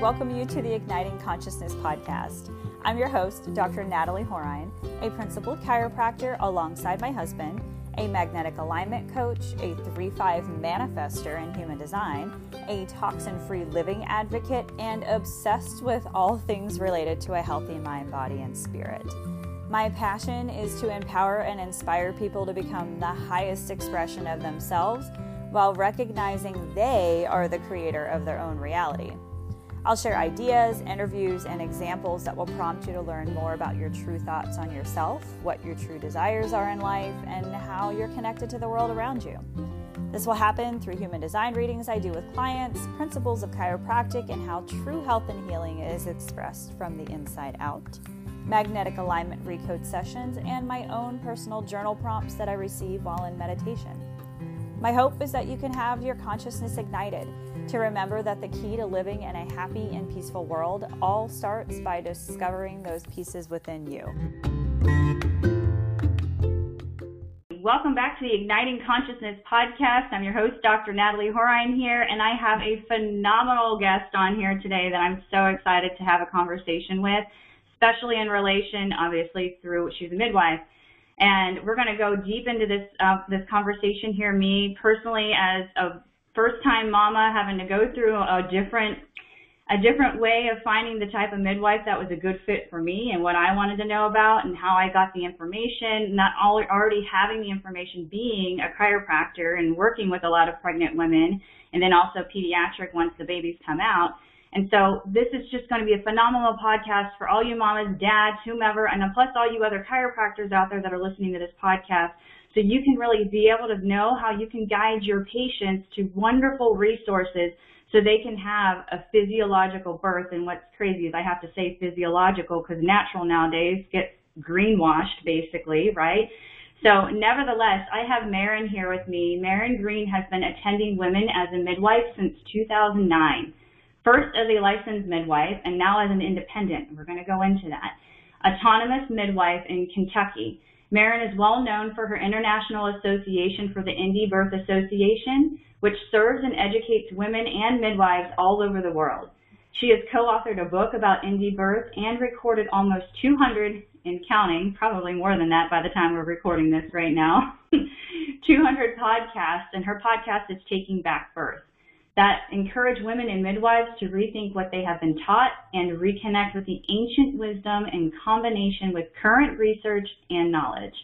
welcome you to the Igniting Consciousness podcast. I'm your host, Dr. Natalie Horine, a principled chiropractor alongside my husband, a magnetic alignment coach, a 3 5 manifester in human design, a toxin free living advocate, and obsessed with all things related to a healthy mind, body, and spirit. My passion is to empower and inspire people to become the highest expression of themselves while recognizing they are the creator of their own reality. I'll share ideas, interviews, and examples that will prompt you to learn more about your true thoughts on yourself, what your true desires are in life, and how you're connected to the world around you. This will happen through human design readings I do with clients, principles of chiropractic, and how true health and healing is expressed from the inside out, magnetic alignment recode sessions, and my own personal journal prompts that I receive while in meditation. My hope is that you can have your consciousness ignited to remember that the key to living in a happy and peaceful world all starts by discovering those pieces within you. Welcome back to the Igniting Consciousness podcast. I'm your host, Dr. Natalie Horine here, and I have a phenomenal guest on here today that I'm so excited to have a conversation with, especially in relation, obviously, through she's a midwife and we're going to go deep into this uh, this conversation here. Me personally, as a first time mama, having to go through a different a different way of finding the type of midwife that was a good fit for me and what I wanted to know about and how I got the information, not all, already having the information being a chiropractor and working with a lot of pregnant women and then also pediatric once the babies come out. And so this is just going to be a phenomenal podcast for all you mamas, dads, whomever, and plus all you other chiropractors out there that are listening to this podcast. So you can really be able to know how you can guide your patients to wonderful resources so they can have a physiological birth. And what's crazy is I have to say physiological because natural nowadays gets greenwashed basically, right? So nevertheless, I have Maryn here with me. Maryn Green has been attending women as a midwife since 2009 first as a licensed midwife and now as an independent. We're going to go into that. Autonomous midwife in Kentucky. Maryn is well known for her International Association for the Indie Birth Association, which serves and educates women and midwives all over the world. She has co-authored a book about indie birth and recorded almost 200 and counting, probably more than that by the time we're recording this right now, 200 podcasts, and her podcast is Taking Back Birth that encourage women and midwives to rethink what they have been taught and reconnect with the ancient wisdom in combination with current research and knowledge.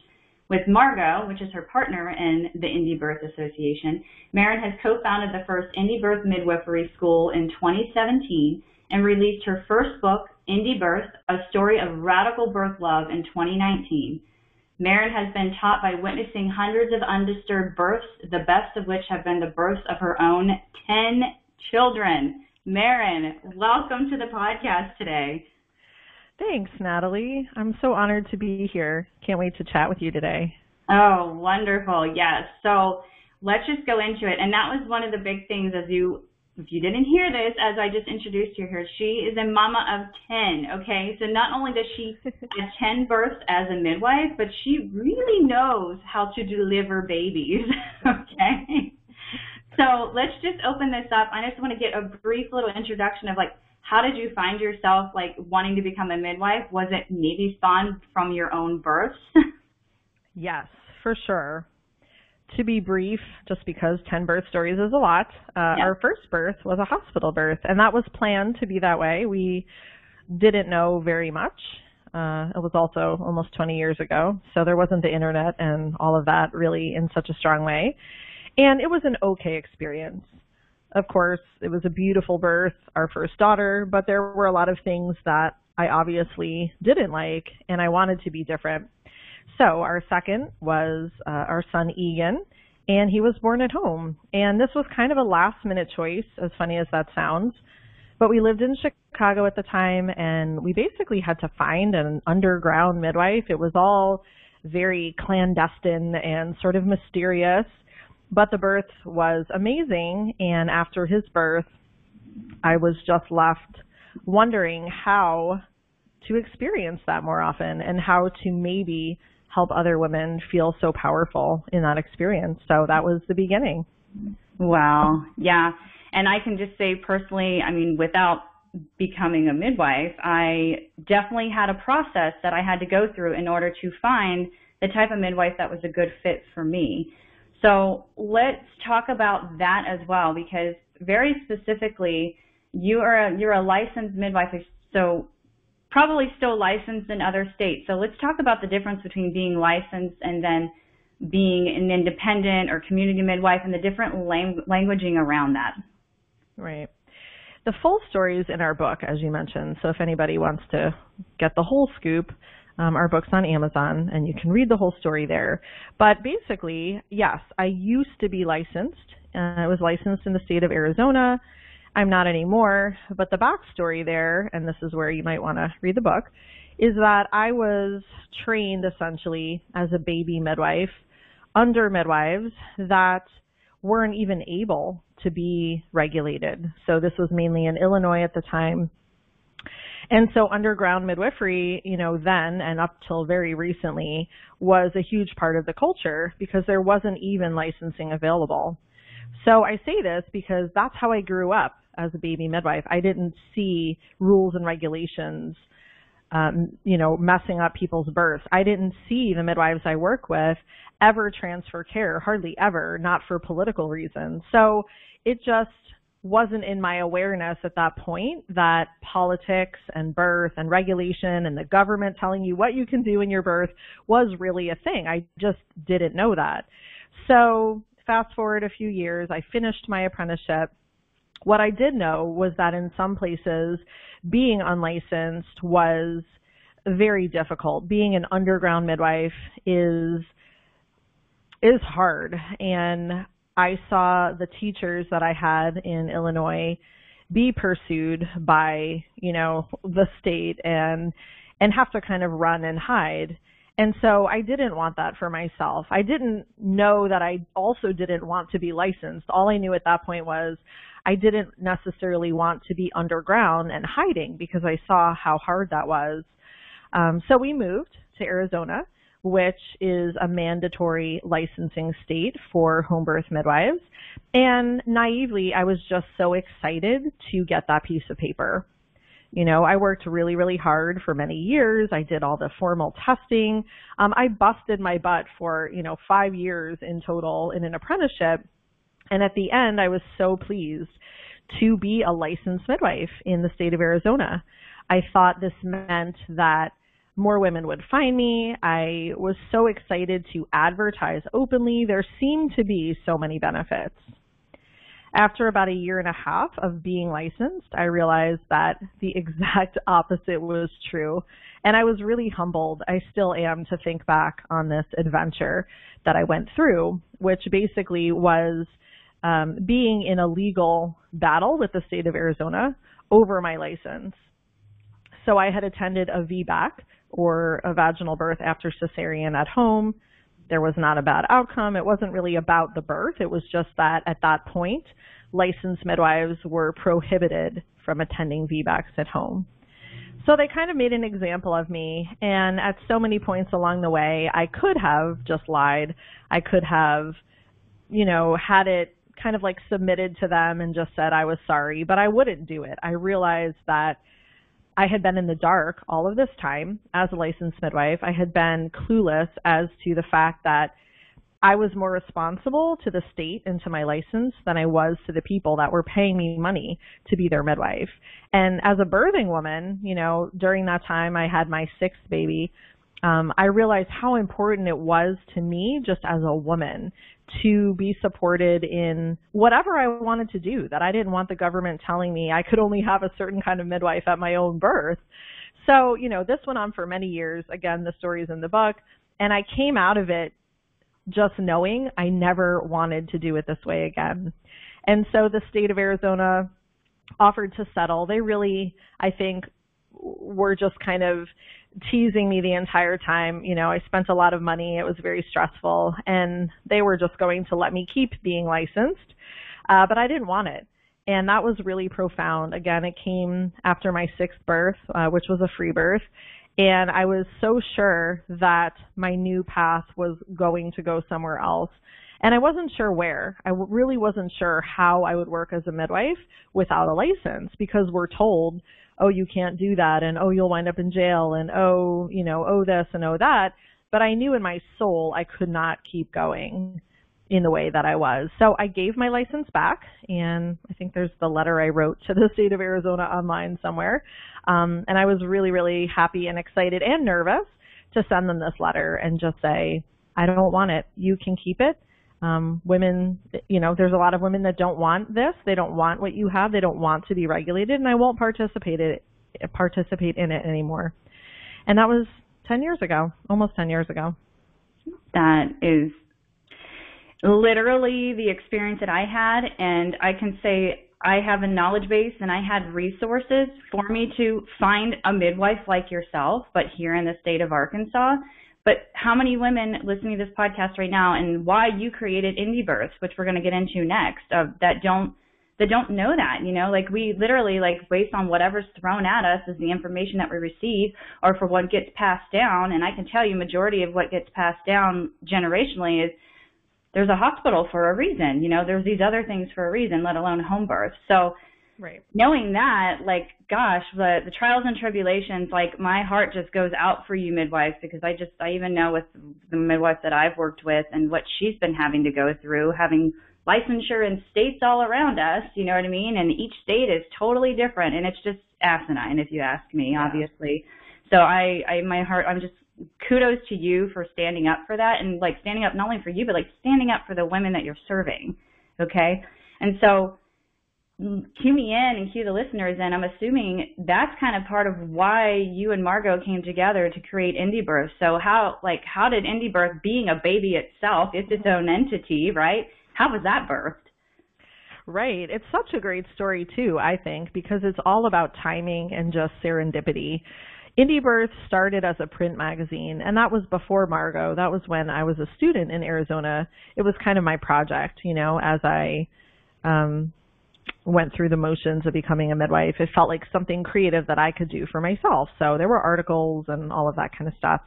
With Margo, which is her partner in the Indie Birth Association, Maryn has co-founded the first Indie Birth Midwifery School in 2017 and released her first book, Indie Birth, A Story of Radical Birth Love in 2019. Maryn has been taught by witnessing hundreds of undisturbed births, the best of which have been the births of her own 10 children. Maryn, welcome to the podcast today. Thanks, Natalie. I'm so honored to be here. Can't wait to chat with you today. Oh, wonderful. Yes. So let's just go into it. And that was one of the big things as you if you didn't hear this, as I just introduced you here, she is a mama of 10, okay? So not only does she have 10 births as a midwife, but she really knows how to deliver babies, okay? So let's just open this up. I just want to get a brief little introduction of like, how did you find yourself like wanting to become a midwife? Was it maybe spawned from your own births? yes, for sure to be brief, just because 10 birth stories is a lot, uh, yeah. our first birth was a hospital birth, and that was planned to be that way. We didn't know very much. Uh, it was also almost 20 years ago, so there wasn't the internet and all of that really in such a strong way. And it was an okay experience. Of course, it was a beautiful birth, our first daughter, but there were a lot of things that I obviously didn't like, and I wanted to be different. So our second was uh, our son Egan, and he was born at home. And this was kind of a last minute choice, as funny as that sounds. But we lived in Chicago at the time, and we basically had to find an underground midwife. It was all very clandestine and sort of mysterious. But the birth was amazing, and after his birth, I was just left wondering how to experience that more often and how to maybe help other women feel so powerful in that experience. So that was the beginning. Wow. Yeah. And I can just say personally, I mean, without becoming a midwife, I definitely had a process that I had to go through in order to find the type of midwife that was a good fit for me. So let's talk about that as well, because very specifically, you are a, you're a licensed midwife, so probably still licensed in other states. So let's talk about the difference between being licensed and then being an independent or community midwife and the different lang- languaging around that. Right. The full story is in our book, as you mentioned. So if anybody wants to get the whole scoop, um, our book's on Amazon, and you can read the whole story there. But basically, yes, I used to be licensed. Uh, I was licensed in the state of Arizona. I'm not anymore. But the backstory there, and this is where you might want to read the book, is that I was trained essentially as a baby midwife under midwives that weren't even able to be regulated. So this was mainly in Illinois at the time. And so underground midwifery, you know, then and up till very recently was a huge part of the culture because there wasn't even licensing available. So I say this because that's how I grew up as a baby midwife. I didn't see rules and regulations um, you know, messing up people's births. I didn't see the midwives I work with ever transfer care, hardly ever, not for political reasons. So it just wasn't in my awareness at that point that politics and birth and regulation and the government telling you what you can do in your birth was really a thing. I just didn't know that. So fast forward a few years, I finished my apprenticeship. What I did know was that in some places, being unlicensed was very difficult. Being an underground midwife is is hard and I saw the teachers that I had in Illinois be pursued by, you know, the state and and have to kind of run and hide. And so I didn't want that for myself. I didn't know that I also didn't want to be licensed. All I knew at that point was I didn't necessarily want to be underground and hiding because I saw how hard that was. Um, so we moved to Arizona which is a mandatory licensing state for home birth midwives. And naively, I was just so excited to get that piece of paper. You know, I worked really, really hard for many years. I did all the formal testing. Um, I busted my butt for, you know, five years in total in an apprenticeship. And at the end, I was so pleased to be a licensed midwife in the state of Arizona. I thought this meant that more women would find me. I was so excited to advertise openly. There seemed to be so many benefits. After about a year and a half of being licensed, I realized that the exact opposite was true. And I was really humbled. I still am to think back on this adventure that I went through, which basically was um, being in a legal battle with the state of Arizona over my license. So I had attended a VBAC, or a vaginal birth after cesarean at home. There was not a bad outcome. It wasn't really about the birth. It was just that at that point, licensed midwives were prohibited from attending VBACs at home. So they kind of made an example of me, and at so many points along the way, I could have just lied. I could have, you know, had it kind of like submitted to them and just said I was sorry, but I wouldn't do it. I realized that I had been in the dark all of this time as a licensed midwife. I had been clueless as to the fact that I was more responsible to the state and to my license than I was to the people that were paying me money to be their midwife. And as a birthing woman, you know, during that time I had my sixth baby, um, I realized how important it was to me just as a woman to be supported in whatever I wanted to do, that I didn't want the government telling me I could only have a certain kind of midwife at my own birth. So, you know, this went on for many years. Again, the story is in the book. And I came out of it just knowing I never wanted to do it this way again. And so the state of Arizona offered to settle. They really, I think, were just kind of teasing me the entire time. You know, I spent a lot of money. It was very stressful, and they were just going to let me keep being licensed, uh, but I didn't want it. And that was really profound. Again, it came after my sixth birth, uh, which was a free birth. And I was so sure that my new path was going to go somewhere else. And I wasn't sure where. I really wasn't sure how I would work as a midwife without a license because we're told, oh, you can't do that, and oh, you'll wind up in jail, and oh, you know, oh this and oh that. But I knew in my soul I could not keep going in the way that I was. So I gave my license back, and I think there's the letter I wrote to the state of Arizona online somewhere. Um, and I was really, really happy and excited and nervous to send them this letter and just say, I don't want it. You can keep it. Um, women, you know, there's a lot of women that don't want this. They don't want what you have. They don't want to be regulated, and I won't participate it, participate in it anymore. And that was 10 years ago, almost 10 years ago. That is literally the experience that I had, and I can say I have a knowledge base and I had resources for me to find a midwife like yourself, but here in the state of Arkansas. But how many women listening to this podcast right now and why you created Indie Births, which we're going to get into next, uh, that don't that don't know that, you know, like we literally like based on whatever's thrown at us is the information that we receive or for what gets passed down. And I can tell you majority of what gets passed down generationally is there's a hospital for a reason. You know, there's these other things for a reason, let alone home birth. So right. knowing that, like, gosh, the the trials and tribulations, like my heart just goes out for you midwives because I just I even know with the midwife that I've worked with and what she's been having to go through, having licensure in states all around us, you know what I mean? And each state is totally different and it's just asinine if you ask me, yeah. obviously. So I, I my heart I'm just kudos to you for standing up for that and like standing up not only for you but like standing up for the women that you're serving okay and so cue me in and cue the listeners in i'm assuming that's kind of part of why you and margo came together to create indie birth so how like how did indie birth being a baby itself it's its own entity right how was that birthed Right. It's such a great story too, I think, because it's all about timing and just serendipity. Indie Birth started as a print magazine, and that was before Margo. That was when I was a student in Arizona. It was kind of my project, you know, as I um, went through the motions of becoming a midwife. It felt like something creative that I could do for myself. So there were articles and all of that kind of stuff.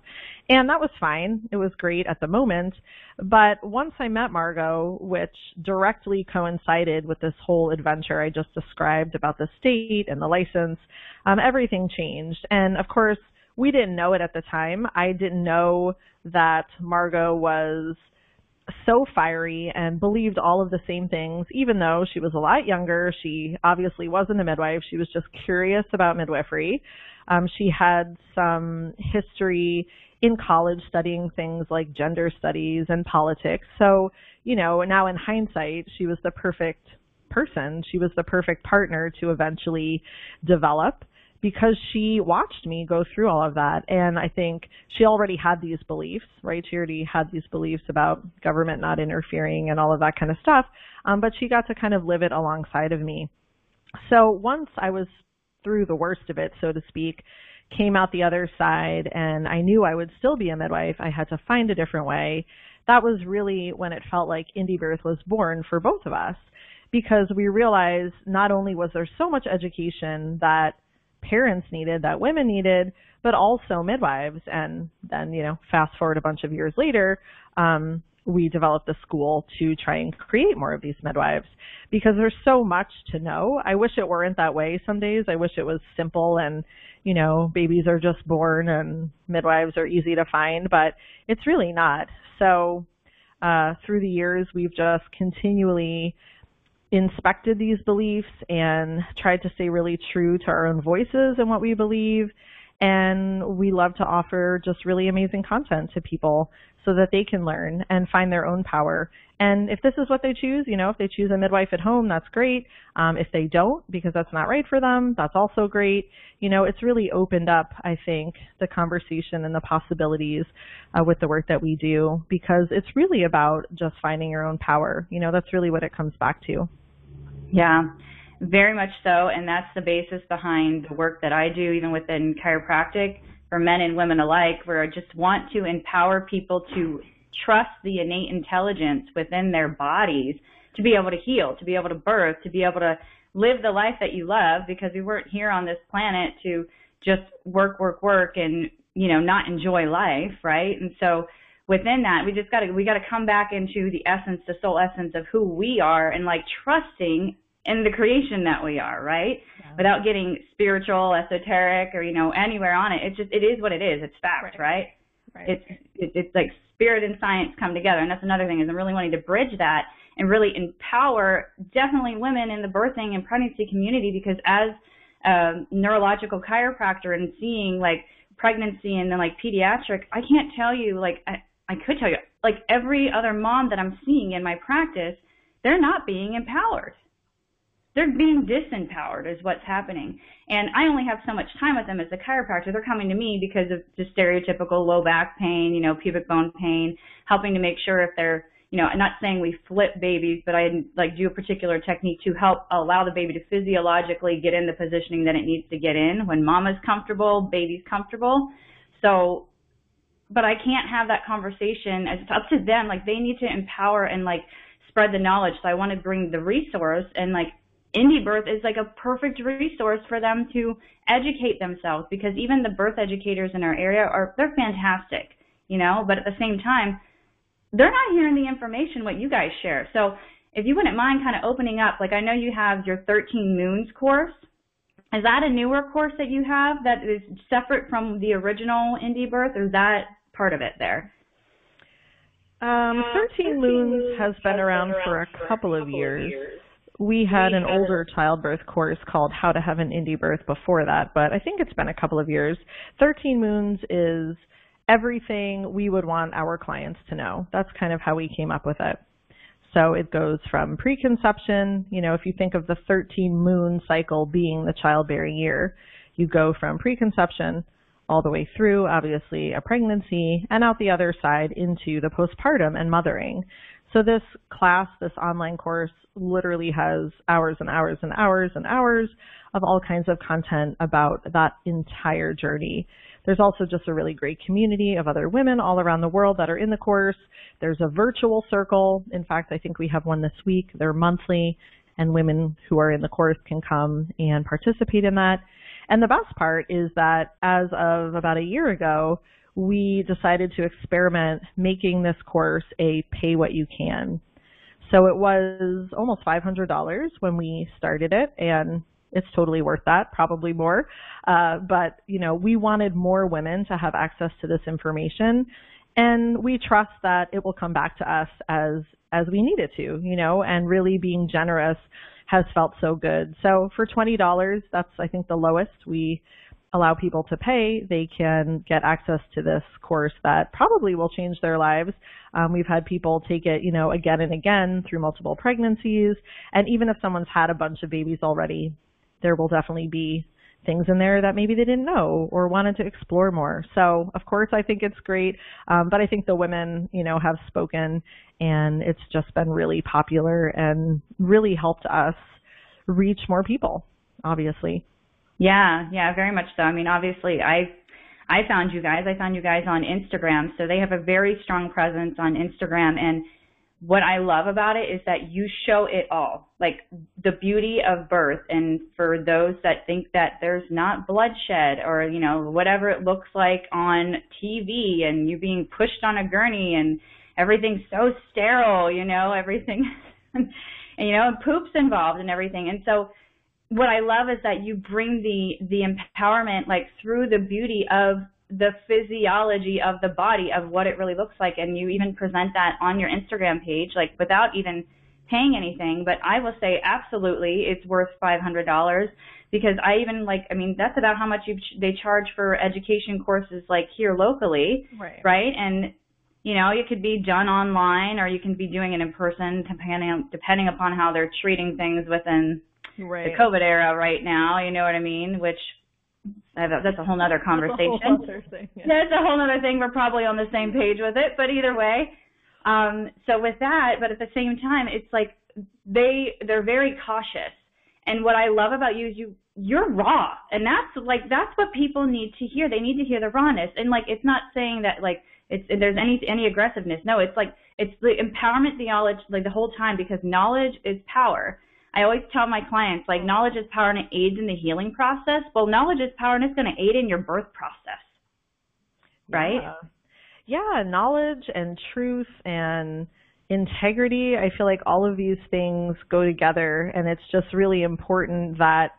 And that was fine. It was great at the moment. But once I met Margo, which directly coincided with this whole adventure I just described about the state and the license, um, everything changed. And of course, we didn't know it at the time. I didn't know that Margo was so fiery and believed all of the same things, even though she was a lot younger. She obviously wasn't a midwife. She was just curious about midwifery. Um, she had some history in college studying things like gender studies and politics. So, you know, now in hindsight, she was the perfect person. She was the perfect partner to eventually develop because she watched me go through all of that. And I think she already had these beliefs, right? She already had these beliefs about government not interfering and all of that kind of stuff. Um, but she got to kind of live it alongside of me. So once I was through the worst of it, so to speak, came out the other side and I knew I would still be a midwife, I had to find a different way. That was really when it felt like Indie Birth was born for both of us because we realized not only was there so much education that parents needed, that women needed, but also midwives. And then, you know, fast forward a bunch of years later, um, we developed the school to try and create more of these midwives because there's so much to know. I wish it weren't that way some days. I wish it was simple and, you know, babies are just born and midwives are easy to find, but it's really not. So, uh, through the years, we've just continually inspected these beliefs and tried to stay really true to our own voices and what we believe. And we love to offer just really amazing content to people so that they can learn and find their own power. And if this is what they choose, you know, if they choose a midwife at home, that's great. Um, if they don't, because that's not right for them, that's also great. You know, it's really opened up, I think, the conversation and the possibilities uh, with the work that we do because it's really about just finding your own power. You know, that's really what it comes back to. Yeah, very much so. And that's the basis behind the work that I do, even within chiropractic for men and women alike, where I just want to empower people to trust the innate intelligence within their bodies to be able to heal, to be able to birth, to be able to live the life that you love because we weren't here on this planet to just work, work, work and, you know, not enjoy life, right? And so within that, we just got to we got to come back into the essence, the soul essence of who we are, and like trusting in the creation that we are, right? Yeah. Without getting spiritual, esoteric, or you know anywhere on it. It's just it is what it is. It's fact, right? right? right. It's it, it's like spirit and science come together, and that's another thing is I'm really wanting to bridge that and really empower definitely women in the birthing and pregnancy community because as a neurological chiropractor and seeing like pregnancy and then like pediatric, I can't tell you like I, I could tell you, like every other mom that I'm seeing in my practice, they're not being empowered. They're being disempowered is what's happening. And I only have so much time with them as a chiropractor. They're coming to me because of just stereotypical low back pain, you know, pubic bone pain, helping to make sure if they're, you know, I'm not saying we flip babies, but I like do a particular technique to help allow the baby to physiologically get in the positioning that it needs to get in when mama's comfortable, baby's comfortable. So but I can't have that conversation. It's up to them. Like they need to empower and like spread the knowledge. So I want to bring the resource and like Indie Birth is like a perfect resource for them to educate themselves because even the birth educators in our area are they're fantastic, you know, but at the same time, they're not hearing the information what you guys share. So if you wouldn't mind kind of opening up, like I know you have your 13 Moons course. Is that a newer course that you have that is separate from the original Indie Birth, or is that part of it there? Um, 13 Moons has been around for a couple of years. We had an older childbirth course called How to Have an Indie Birth before that, but I think it's been a couple of years. 13 Moons is everything we would want our clients to know. That's kind of how we came up with it. So it goes from preconception, you know, if you think of the 13 moon cycle being the childbearing year, you go from preconception all the way through, obviously, a pregnancy, and out the other side into the postpartum and mothering. So this class, this online course, literally has hours and hours and hours and hours of all kinds of content about that entire journey. There's also just a really great community of other women all around the world that are in the course. There's a virtual circle. In fact, I think we have one this week. They're monthly, and women who are in the course can come and participate in that. And the best part is that as of about a year ago, we decided to experiment making this course a pay what you can. So it was almost $500 when we started it, and it's totally worth that, probably more. Uh, but you know, we wanted more women to have access to this information, and we trust that it will come back to us as as we need it to. You know, and really being generous has felt so good. So for $20, that's I think the lowest we allow people to pay. They can get access to this course that probably will change their lives. Um, we've had people take it, you know, again and again through multiple pregnancies. And even if someone's had a bunch of babies already, there will definitely be things in there that maybe they didn't know or wanted to explore more. So, of course, I think it's great. Um, but I think the women, you know, have spoken and it's just been really popular and really helped us reach more people, obviously. Yeah, yeah, very much so. I mean, obviously, I I found you guys. I found you guys on Instagram, so they have a very strong presence on Instagram and what I love about it is that you show it all, like the beauty of birth. And for those that think that there's not bloodshed or, you know, whatever it looks like on TV and you being pushed on a gurney and everything's so sterile, you know, everything, and, you know, and poops involved and everything. And so what I love is that you bring the, the empowerment like through the beauty of the physiology of the body of what it really looks like and you even present that on your Instagram page like without even paying anything but I will say absolutely it's worth $500 because I even like I mean that's about how much you they charge for education courses like here locally right right and you know, it could be done online or you can be doing it in person depending on, depending upon how they're treating things within right. the COVID era right now, you know what I mean? Which that's a whole other conversation. That's a whole other thing. Yeah. That's a whole other thing. We're probably on the same page with it, but either way. Um, so with that, but at the same time, it's like they they're very cautious. And what I love about you is you you're raw, and that's like that's what people need to hear. They need to hear the rawness. And like it's not saying that like it's there's any any aggressiveness. No, it's like it's the empowerment theology like the whole time because knowledge is power. I always tell my clients like knowledge is power and it aids in the healing process. Well, knowledge is power and it's going to aid in your birth process, right? Yeah. yeah, knowledge and truth and integrity. I feel like all of these things go together, and it's just really important that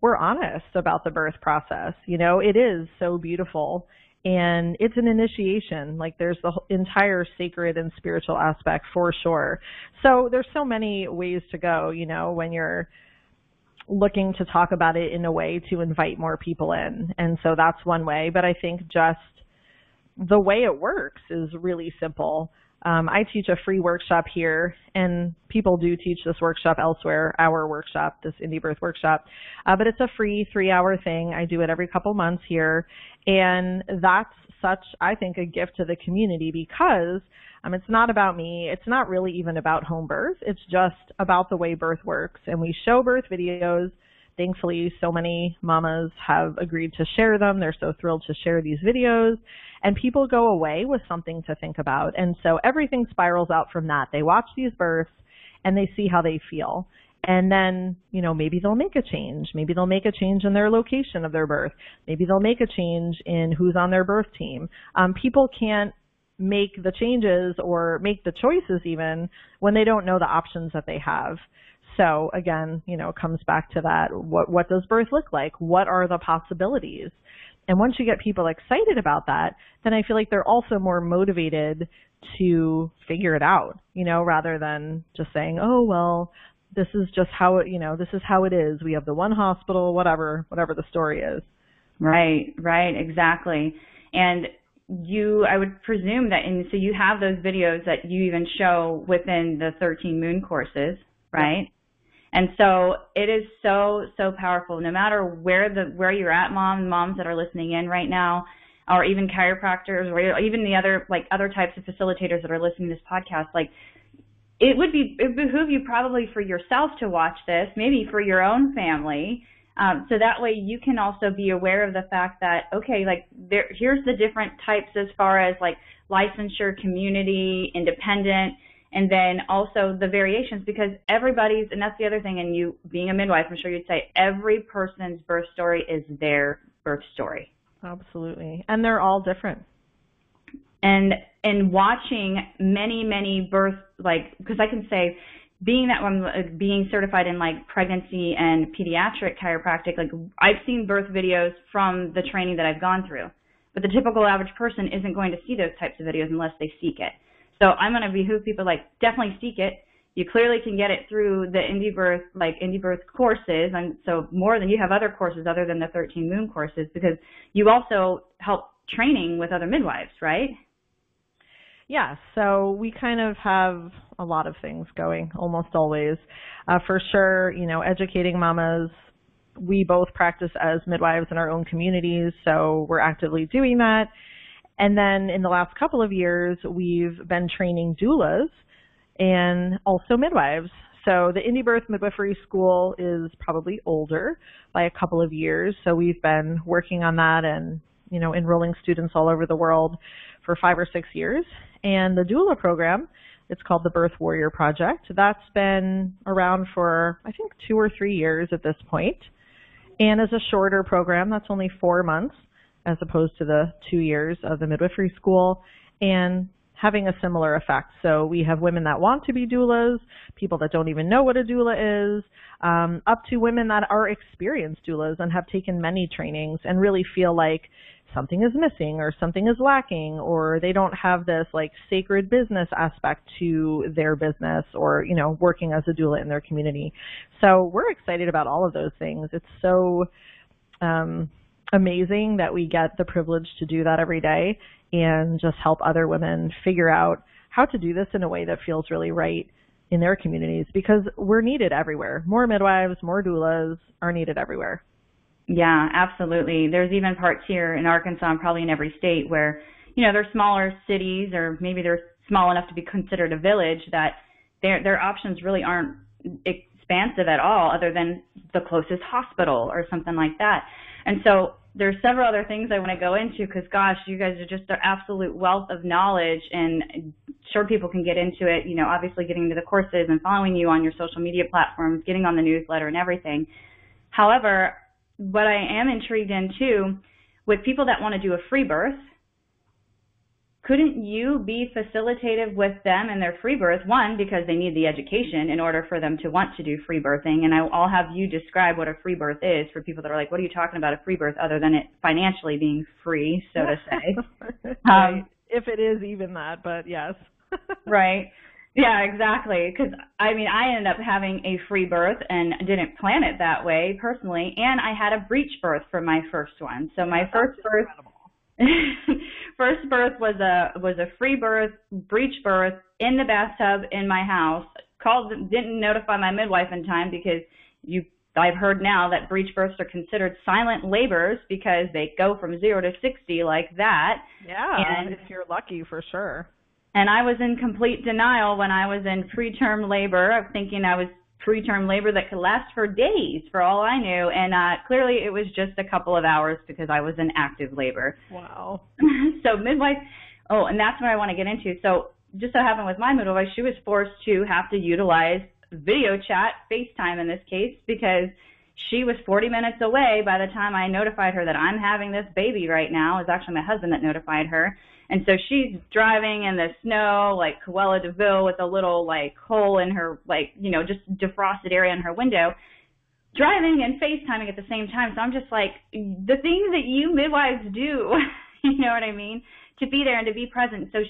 we're honest about the birth process. You know, it is so beautiful and it's an initiation. Like there's the entire sacred and spiritual aspect for sure. So there's so many ways to go you know when you're looking to talk about it in a way to invite more people in. And so that's one way. But i think just the way it works is really simple um, I teach a free workshop here, and people do teach this workshop elsewhere, our workshop, this Indie Birth workshop. Uh, but it's a free three hour thing. I do it every couple months here. And that's such, I think, a gift to the community because um, it's not about me. It's not really even about home birth. It's just about the way birth works. And we show birth videos. Thankfully, so many mamas have agreed to share them. They're so thrilled to share these videos and people go away with something to think about. And so everything spirals out from that. They watch these births and they see how they feel. And then, you know, maybe they'll make a change. Maybe they'll make a change in their location of their birth. Maybe they'll make a change in who's on their birth team. Um, people can't make the changes or make the choices even when they don't know the options that they have. So again, you know, it comes back to that. What what does birth look like? What are the possibilities? And once you get people excited about that, then I feel like they're also more motivated to figure it out, you know, rather than just saying, oh, well, this is just how it, you know, this is how it is. We have the one hospital, whatever, whatever the story is. Right, right, exactly. And you, I would presume that, and so you have those videos that you even show within the 13 moon courses, right? And so it is so, so powerful. No matter where the where you're at, mom, moms that are listening in right now, or even chiropractors, or even the other like other types of facilitators that are listening to this podcast, like it would be it behoove you probably for yourself to watch this, maybe for your own family. Um, so that way you can also be aware of the fact that okay, like there here's the different types as far as like licensure, community, independent and then also the variations because everybody's and that's the other thing and you being a midwife i'm sure you'd say every person's birth story is their birth story absolutely and they're all different and and watching many many birth like because i can say being that I'm being certified in like pregnancy and pediatric chiropractic, like I've seen birth videos from the training that I've gone through. But the typical average person isn't going to see those types of videos unless they seek it. So I'm going to behoove people like definitely seek it. You clearly can get it through the Indie Birth, like Indie Birth courses, and so more than you have other courses other than the 13 Moon courses because you also help training with other midwives, right? Yeah, so we kind of have a lot of things going almost always. Uh, for sure, you know, educating mamas. We both practice as midwives in our own communities, so we're actively doing that. And then in the last couple of years, we've been training doulas and also midwives. So the Indie Birth Midwifery School is probably older by a couple of years. So we've been working on that and, you know, enrolling students all over the world for five or six years. And the doula program, it's called the Birth Warrior Project. That's been around for, I think, two or three years at this point. And as a shorter program, that's only four months as opposed to the two years of the midwifery school and having a similar effect. So we have women that want to be doulas, people that don't even know what a doula is, um, up to women that are experienced doulas and have taken many trainings and really feel like something is missing or something is lacking or they don't have this like sacred business aspect to their business or you know working as a doula in their community so we're excited about all of those things it's so um amazing that we get the privilege to do that every day and just help other women figure out how to do this in a way that feels really right in their communities because we're needed everywhere. More midwives, more doulas are needed everywhere. Yeah, absolutely. There's even parts here in Arkansas and probably in every state where, you know, they're smaller cities or maybe they're small enough to be considered a village that their their options really aren't expansive at all other than the closest hospital or something like that. And so there's several other things I want to go into because, gosh, you guys are just an absolute wealth of knowledge, and sure people can get into it. You know, obviously getting into the courses and following you on your social media platforms, getting on the newsletter and everything. However, what I am intrigued in too, with people that want to do a free birth, couldn't you be facilitative with them in their free birth? One, because they need the education in order for them to want to do free birthing. And I'll have you describe what a free birth is for people that are like, what are you talking about a free birth other than it financially being free, so to say. um, if it is even that, but yes. right. Yeah, exactly. Because I mean, I ended up having a free birth and didn't plan it that way personally, and I had a breech birth for my first one. So my first birth, first birth was a was a free birth, breech birth in the bathtub in my house. Called, didn't notify my midwife in time because you I've heard now that breech births are considered silent labors because they go from zero to 60 like that. Yeah, and if you're lucky, for sure. And I was in complete denial when I was in preterm labor of thinking I was preterm labor that could last for days for all I knew. And uh, clearly it was just a couple of hours because I was in active labor. Wow. so midwife, oh, and that's what I want to get into. So just so happened with my midwife, she was forced to have to utilize video chat, FaceTime in this case, because she was 40 minutes away by the time I notified her that I'm having this baby right now. It was actually my husband that notified her. And so she's driving in the snow, like Cruella de Vil, with a little like hole in her, like, you know, just defrosted area in her window, driving and FaceTiming at the same time. So I'm just like, the things that you midwives do, you know what I mean? To be there and to be present. So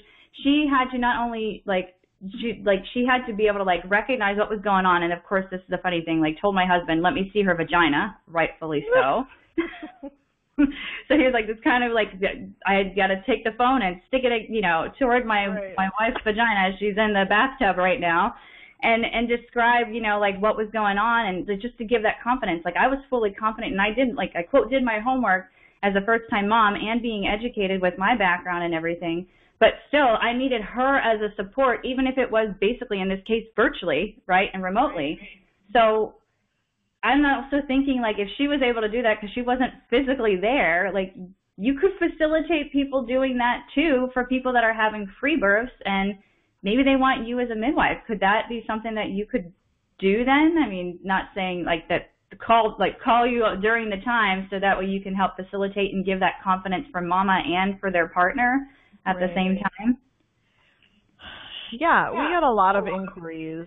she had to not only like she like she had to be able to like recognize what was going on and of course this is the funny thing like told my husband let me see her vagina rightfully so so he was like this kind of like i had got to take the phone and stick it you know toward my right. my wife's vagina she's in the bathtub right now and and describe you know like what was going on and just to give that confidence like i was fully confident and i didn't like i quote did my homework as a first time mom and being educated with my background and everything but still I needed her as a support, even if it was basically in this case virtually, right, and remotely. So I'm also thinking like if she was able to do that because she wasn't physically there, like you could facilitate people doing that too for people that are having free births and maybe they want you as a midwife. Could that be something that you could do then? I mean, not saying like that call like call you during the time so that way you can help facilitate and give that confidence for mama and for their partner at right. the same time? Yeah, we get a lot of inquiries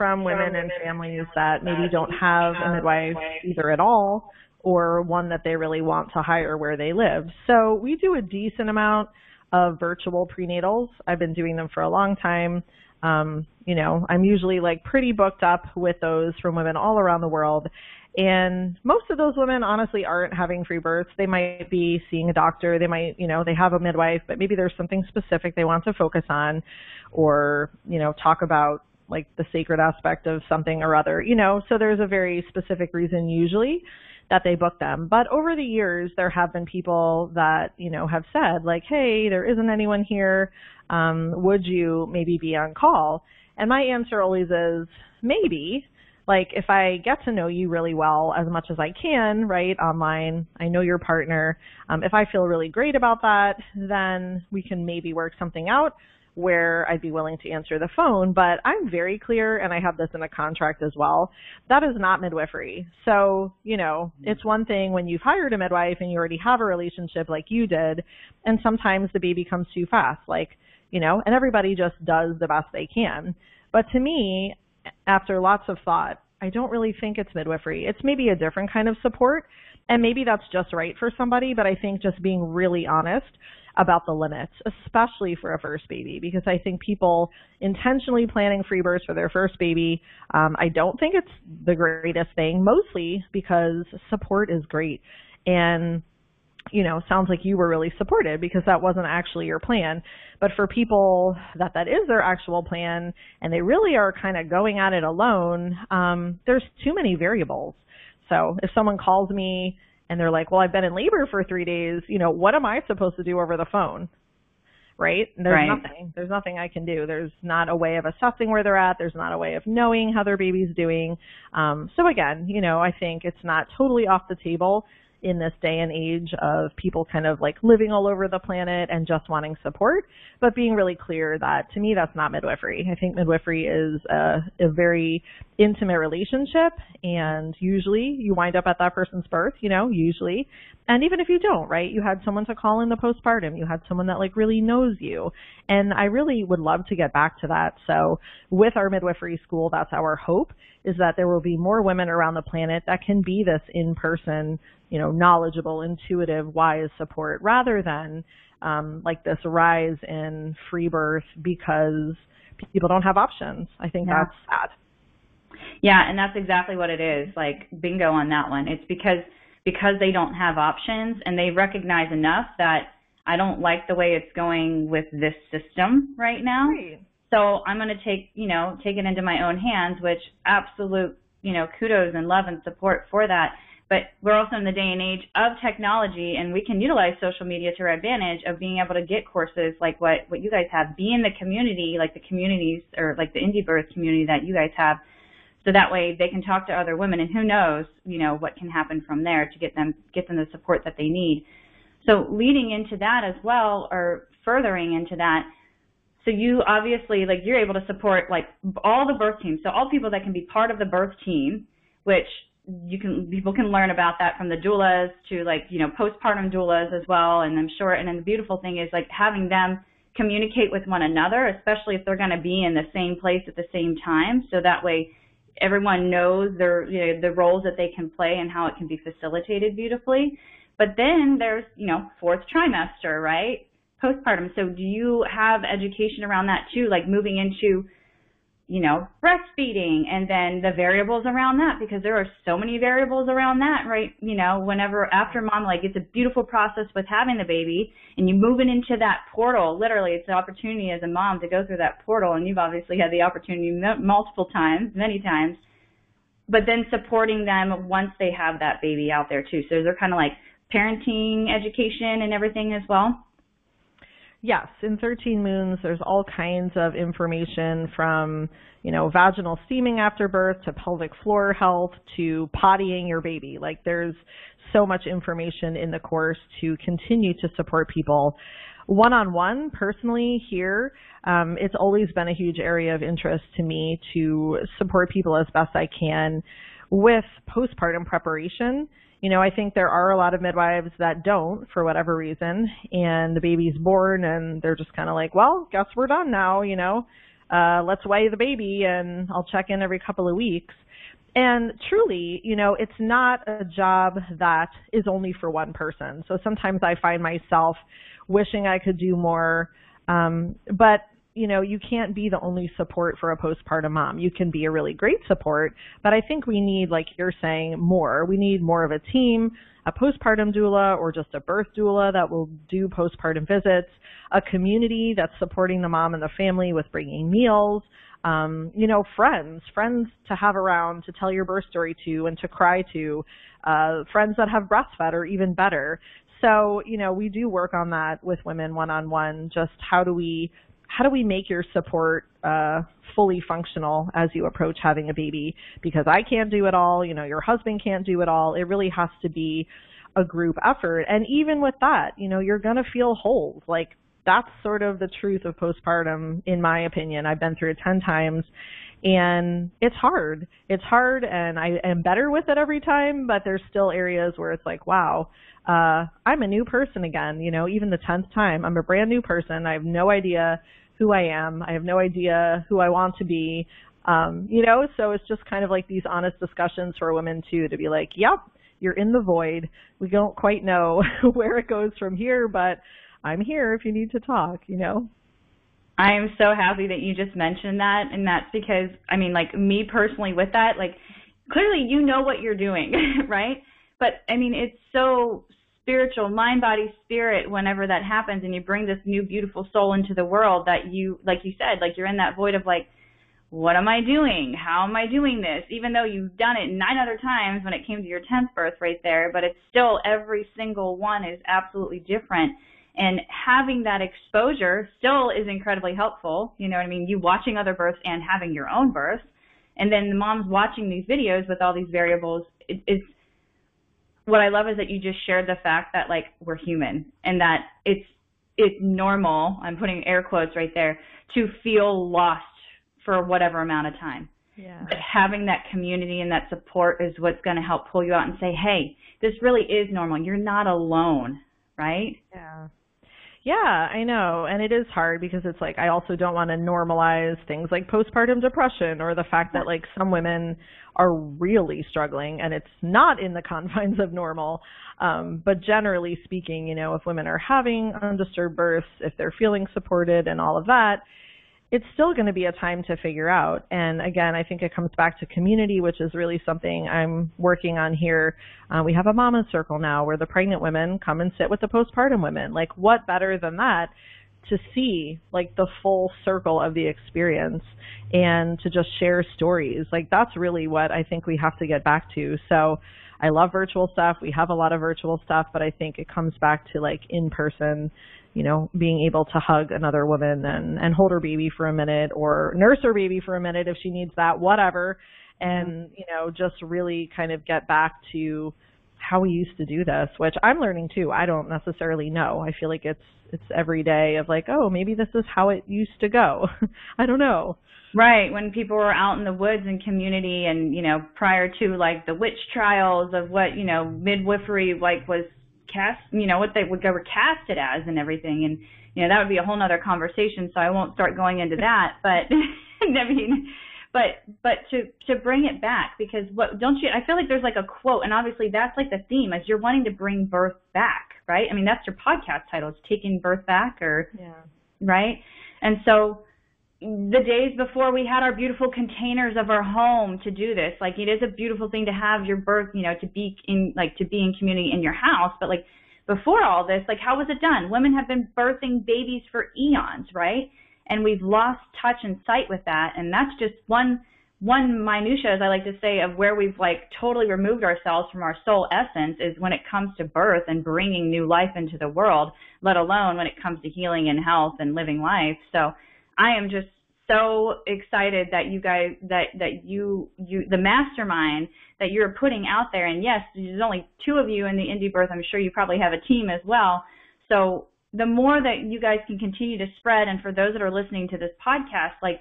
from women and families that maybe don't have a midwife either at all or one that they really want to hire where they live. So we do a decent amount of virtual prenatals. I've been doing them for a long time. Um, you know, I'm usually like pretty booked up with those from women all around the world. And most of those women honestly aren't having free births. They might be seeing a doctor. They might, you know, they have a midwife, but maybe there's something specific they want to focus on or, you know, talk about like the sacred aspect of something or other, you know, so there's a very specific reason usually that they book them. But over the years, there have been people that, you know, have said like, hey, there isn't anyone here. Um, would you maybe be on call? And my answer always is maybe like if I get to know you really well as much as I can, right, online, I know your partner. Um, if I feel really great about that, then we can maybe work something out where I'd be willing to answer the phone. But I'm very clear, and I have this in a contract as well, that is not midwifery. So, you know, mm-hmm. it's one thing when you've hired a midwife and you already have a relationship like you did, and sometimes the baby comes too fast, like, you know, and everybody just does the best they can. But to me, after lots of thought, I don't really think it's midwifery. It's maybe a different kind of support, and maybe that's just right for somebody, but I think just being really honest about the limits, especially for a first baby, because I think people intentionally planning free births for their first baby, um, I don't think it's the greatest thing, mostly because support is great. And you know, sounds like you were really supported because that wasn't actually your plan. But for people that that is their actual plan and they really are kind of going at it alone, um, there's too many variables. So if someone calls me and they're like, well, I've been in labor for three days, you know, what am I supposed to do over the phone? Right? There's right. nothing. There's nothing I can do. There's not a way of assessing where they're at. There's not a way of knowing how their baby's doing. Um, so again, you know, I think it's not totally off the table in this day and age of people kind of like living all over the planet and just wanting support, but being really clear that to me that's not midwifery. I think midwifery is a, a very intimate relationship and usually you wind up at that person's birth, you know, usually. And even if you don't, right? You had someone to call in the postpartum. You had someone that like really knows you. And I really would love to get back to that. So with our midwifery school, that's our hope is that there will be more women around the planet that can be this in-person, you know, knowledgeable, intuitive, wise support rather than um, like this rise in free birth because people don't have options. I think yeah. that's sad. Yeah, and that's exactly what it is. Like bingo on that one. It's because because they don't have options and they recognize enough that I don't like the way it's going with this system right now. Right. So I'm going to take, you know, take it into my own hands, which absolute, you know, kudos and love and support for that. But we're also in the day and age of technology, and we can utilize social media to our advantage of being able to get courses like what what you guys have, be in the community, like the communities or like the indie birth community that you guys have, so that way they can talk to other women and who knows you know what can happen from there to get them get them the support that they need. So leading into that as well or furthering into that so you obviously like you're able to support like all the birth teams. So all people that can be part of the birth team which you can people can learn about that from the doulas to like you know postpartum doulas as well and i'm sure and then the beautiful thing is like having them communicate with one another especially if they're going to be in the same place at the same time. So that way everyone knows their you know the roles that they can play and how it can be facilitated beautifully. But then there's you know fourth trimester, right? Postpartum. So do you have education around that too, like moving into you know, breastfeeding and then the variables around that because there are so many variables around that, right? You know, whenever after mom, like it's a beautiful process with having the baby and you moving into that portal, literally it's an opportunity as a mom to go through that portal and you've obviously had the opportunity multiple times, many times, but then supporting them once they have that baby out there too. So they're kind of like parenting education and everything as well. Yes, in 13 Moons, there's all kinds of information from, you know, vaginal steaming after birth to pelvic floor health to pottying your baby. Like there's so much information in the course to continue to support people. One-on-one, personally here, um, it's always been a huge area of interest to me to support people as best I can with postpartum preparation you know, I think there are a lot of midwives that don't for whatever reason, and the baby's born and they're just kind of like, well, guess we're done now, you know, uh, let's weigh the baby and I'll check in every couple of weeks. And truly, you know, it's not a job that is only for one person. So sometimes I find myself wishing I could do more. Um, but you know, you can't be the only support for a postpartum mom. You can be a really great support, but I think we need, like you're saying, more. We need more of a team, a postpartum doula or just a birth doula that will do postpartum visits, a community that's supporting the mom and the family with bringing meals, um, you know, friends, friends to have around to tell your birth story to and to cry to, uh, friends that have breastfed or even better. So, you know, we do work on that with women one on one. Just how do we how do we make your support uh, fully functional as you approach having a baby? Because I can't do it all, you know, your husband can't do it all. It really has to be a group effort. And even with that, you know, you're going to feel holes. Like that's sort of the truth of postpartum, in my opinion. I've been through it 10 times and it's hard. It's hard and I am better with it every time, but there's still areas where it's like, wow, uh, I'm a new person again, you know, even the 10th time. I'm a brand new person. I have no idea who I am. I have no idea who I want to be. Um, you know, so it's just kind of like these honest discussions for women too to be like, yep, you're in the void. We don't quite know where it goes from here, but I'm here if you need to talk, you know. I am so happy that you just mentioned that and that's because I mean like me personally with that, like clearly you know what you're doing, right? But I mean it's so spiritual mind body spirit whenever that happens and you bring this new beautiful soul into the world that you like you said like you're in that void of like what am i doing? How am i doing this? Even though you've done it nine other times when it came to your 10th birth right there but it's still every single one is absolutely different. And having that exposure still is incredibly helpful you know what i mean? You watching other births and having your own birth and then the moms watching these videos with all these variables it, it's what I love is that you just shared the fact that like we're human and that it's it's normal. I'm putting air quotes right there to feel lost for whatever amount of time. Yeah. But having that community and that support is what's going to help pull you out and say, hey, this really is normal. You're not alone, right? Yeah. Yeah, I know. And it is hard because it's like I also don't want to normalize things like postpartum depression or the fact that like some women are really struggling and it's not in the confines of normal. Um, but generally speaking, you know, if women are having undisturbed births, if they're feeling supported and all of that, it's still going to be a time to figure out. And again, I think it comes back to community, which is really something I'm working on here. Uh, we have a mama circle now where the pregnant women come and sit with the postpartum women. Like, what better than that to see like the full circle of the experience and to just share stories? Like, that's really what I think we have to get back to. So, I love virtual stuff. We have a lot of virtual stuff, but I think it comes back to like in person you know, being able to hug another woman and, and hold her baby for a minute or nurse her baby for a minute if she needs that, whatever. And, mm-hmm. you know, just really kind of get back to how we used to do this, which I'm learning too. I don't necessarily know. I feel like it's it's every day of like, oh, maybe this is how it used to go. I don't know. Right, when people were out in the woods and community and, you know, prior to like the witch trials of what, you know, midwifery like was cast, you know, what they would ever cast it as and everything. And, you know, that would be a whole nother conversation. So I won't start going into that. But, I mean, but, but to, to bring it back because what, don't you, I feel like there's like a quote and obviously that's like the theme is you're wanting to bring birth back, right? I mean, that's your podcast title. It's taking birth back or, yeah. right? And so, the days before we had our beautiful containers of our home to do this. Like it is a beautiful thing to have your birth, you know, to be in like to be in community in your house, but like before all this, like how was it done? Women have been birthing babies for eons, right? And we've lost touch and sight with that, and that's just one one minutia, as I like to say, of where we've like totally removed ourselves from our soul essence is when it comes to birth and bringing new life into the world, let alone when it comes to healing and health and living life. So I am just so excited that you guys that that you you the mastermind that you're putting out there. And yes there's only two of you in the indie birth. I'm sure you probably have a team as well. So the more that you guys can continue to spread and for those that are listening to this podcast like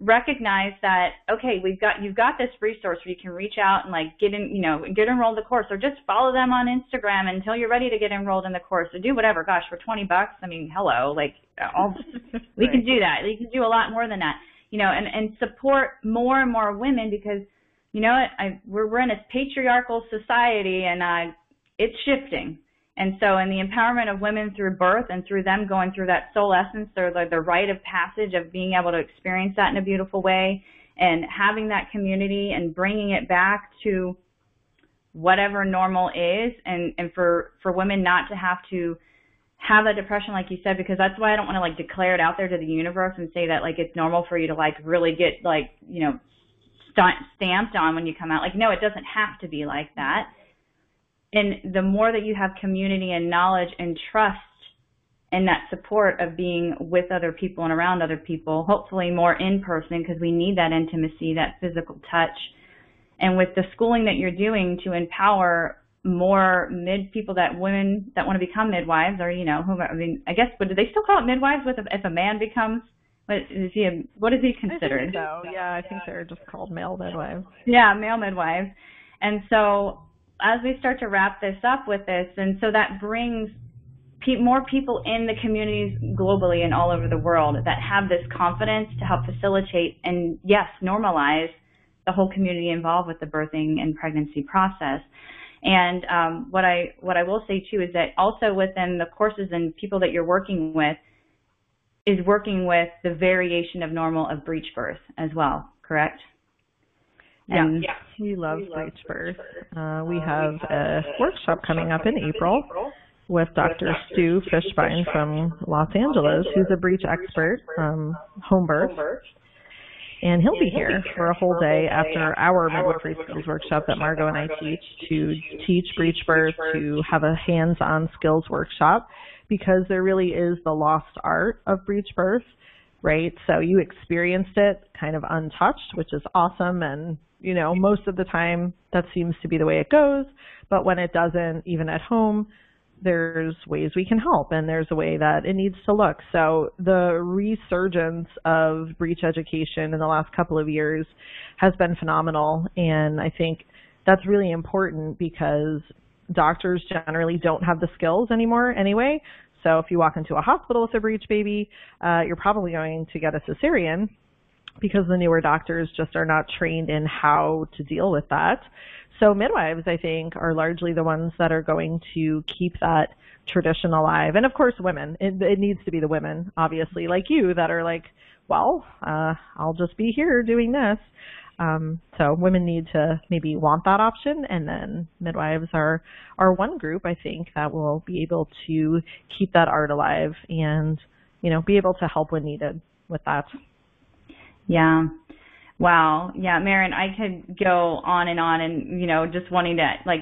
recognize that okay we've got you've got this resource where you can reach out and like get in you know get enrolled in the course or just follow them on instagram until you're ready to get enrolled in the course or do whatever. Gosh for 20 bucks? I mean hello like all we can do that. We can do a lot more than that you know and and support more and more women because you know what? I we're, we're in a patriarchal society and uh it's shifting and so in the empowerment of women through birth and through them going through that soul essence or the, the rite of passage of being able to experience that in a beautiful way and having that community and bringing it back to whatever normal is. And, and for, for women not to have to have that depression like you said because that's why I don't want to like declare it out there to the universe and say that like it's normal for you to like really get like you know st- stamped on when you come out. Like no it doesn't have to be like that and the more that you have community and knowledge and trust and that support of being with other people and around other people, hopefully more in person because we need that intimacy, that physical touch. And with the schooling that you're doing to empower more mid people that women that want to become midwives or you know who I mean I guess but do they still call it midwives with if a man becomes what is he a, what is he considered? so yeah I think they're just called male midwives. Yeah, male midwives. And so as we start to wrap this up with this, and so that brings pe- more people in the communities globally and all over the world that have this confidence to help facilitate and yes, normalize the whole community involved with the birthing and pregnancy process. And um, what I what I will say too is that also within the courses and people that you're working with is working with the variation of normal of breech birth as well, correct? Yeah, yeah. he loves breech birth. Uh, we have a workshop coming up in April with Dr. Stu Fischbein from Los Angeles, who's a breech expert from home birth. And he'll be here for a whole day after our midwifery skills workshop that Margo and I teach to teach breech birth, to have a hands-on skills workshop, because there really is the lost art of breech birth, right? So you experienced it kind of untouched, which is awesome and you know, most of the time that seems to be the way it goes. But when it doesn't, even at home, there's ways we can help and there's a way that it needs to look. So the resurgence of breech education in the last couple of years has been phenomenal and I think that's really important because doctors generally don't have the skills anymore anyway. So if you walk into a hospital with a breech baby, uh, you're probably going to get a cesarean because the newer doctors just are not trained in how to deal with that. So midwives, I think, are largely the ones that are going to keep that tradition alive. And of course, women. It, it needs to be the women, obviously, like you, that are like, well, uh, I'll just be here doing this. Um, so women need to maybe want that option, and then midwives are are one group I think that will be able to keep that art alive and you know be able to help when needed with that. Yeah. Wow. Yeah, Maryn, I could go on and on and, you know, just wanting to like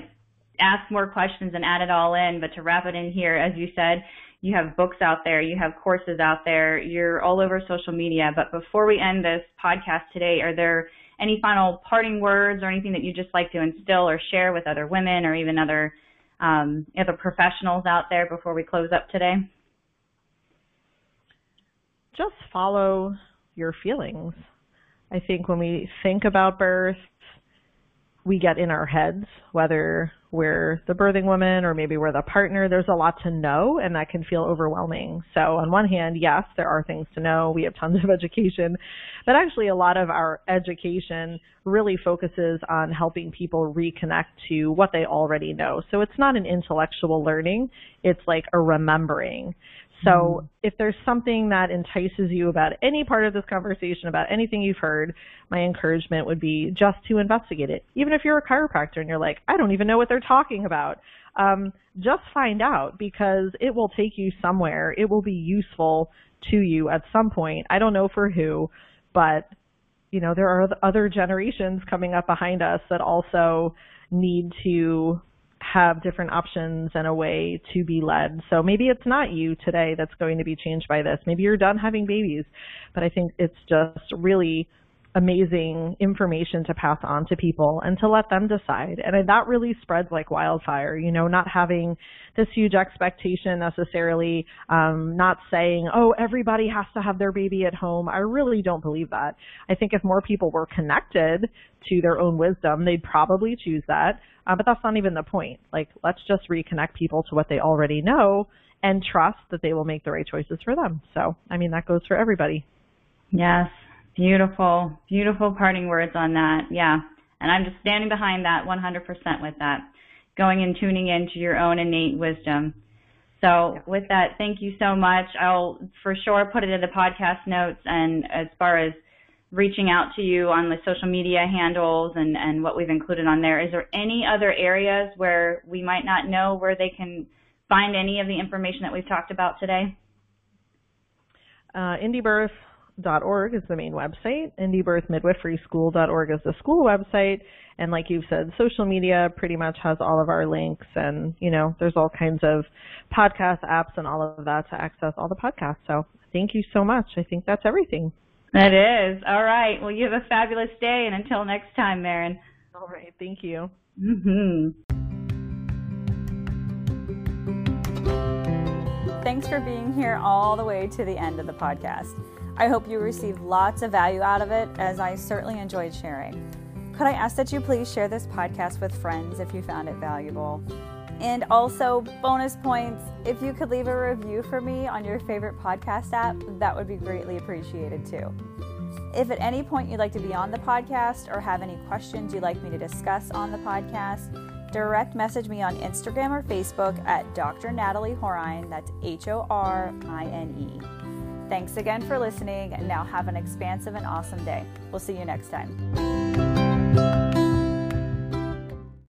ask more questions and add it all in, but to wrap it in here, as you said, you have books out there, you have courses out there, you're all over social media. But before we end this podcast today, are there any final parting words or anything that you just like to instill or share with other women or even other um, other professionals out there before we close up today? Just follow your feelings. I think when we think about birth, we get in our heads, whether we're the birthing woman or maybe we're the partner, there's a lot to know and that can feel overwhelming. So on one hand, yes, there are things to know. We have tons of education, but actually a lot of our education really focuses on helping people reconnect to what they already know. So it's not an intellectual learning. It's like a remembering. So mm-hmm. if there's something that entices you about any part of this conversation, about anything you've heard, my encouragement would be just to investigate it. Even if you're a chiropractor and you're like, I don't even know what they're talking about, um, just find out because it will take you somewhere. It will be useful to you at some point. I don't know for who, but you know there are other generations coming up behind us that also need to have different options and a way to be led. So maybe it's not you today that's going to be changed by this. Maybe you're done having babies, but I think it's just really amazing information to pass on to people and to let them decide. And that really spreads like wildfire, you know, not having this huge expectation necessarily, um, not saying, oh, everybody has to have their baby at home. I really don't believe that. I think if more people were connected to their own wisdom, they'd probably choose that. Uh, but that's not even the point. Like, let's just reconnect people to what they already know and trust that they will make the right choices for them. So, I mean, that goes for everybody. Yes, Beautiful, beautiful parting words on that. Yeah. And I'm just standing behind that 100% with that. Going and tuning into your own innate wisdom. So with that, thank you so much. I'll for sure put it in the podcast notes and as far as reaching out to you on the social media handles and, and what we've included on there, is there any other areas where we might not know where they can find any of the information that we've talked about today? Uh, IndieBirth org is the main website. IndieBirthMidwiferySchool.org is the school website. And like you've said, social media pretty much has all of our links and, you know, there's all kinds of podcast apps and all of that to access all the podcasts. So thank you so much. I think that's everything. That is. All right. Well, you have a fabulous day and until next time, Maryn. All right. Thank you. Mm-hmm. Thanks for being here all the way to the end of the podcast. I hope you received lots of value out of it, as I certainly enjoyed sharing. Could I ask that you please share this podcast with friends if you found it valuable? And also, bonus points if you could leave a review for me on your favorite podcast app, that would be greatly appreciated too. If at any point you'd like to be on the podcast or have any questions you'd like me to discuss on the podcast, direct message me on Instagram or Facebook at Dr. Natalie Horine, that's H O R I N E. Thanks again for listening, and now have an expansive and awesome day. We'll see you next time.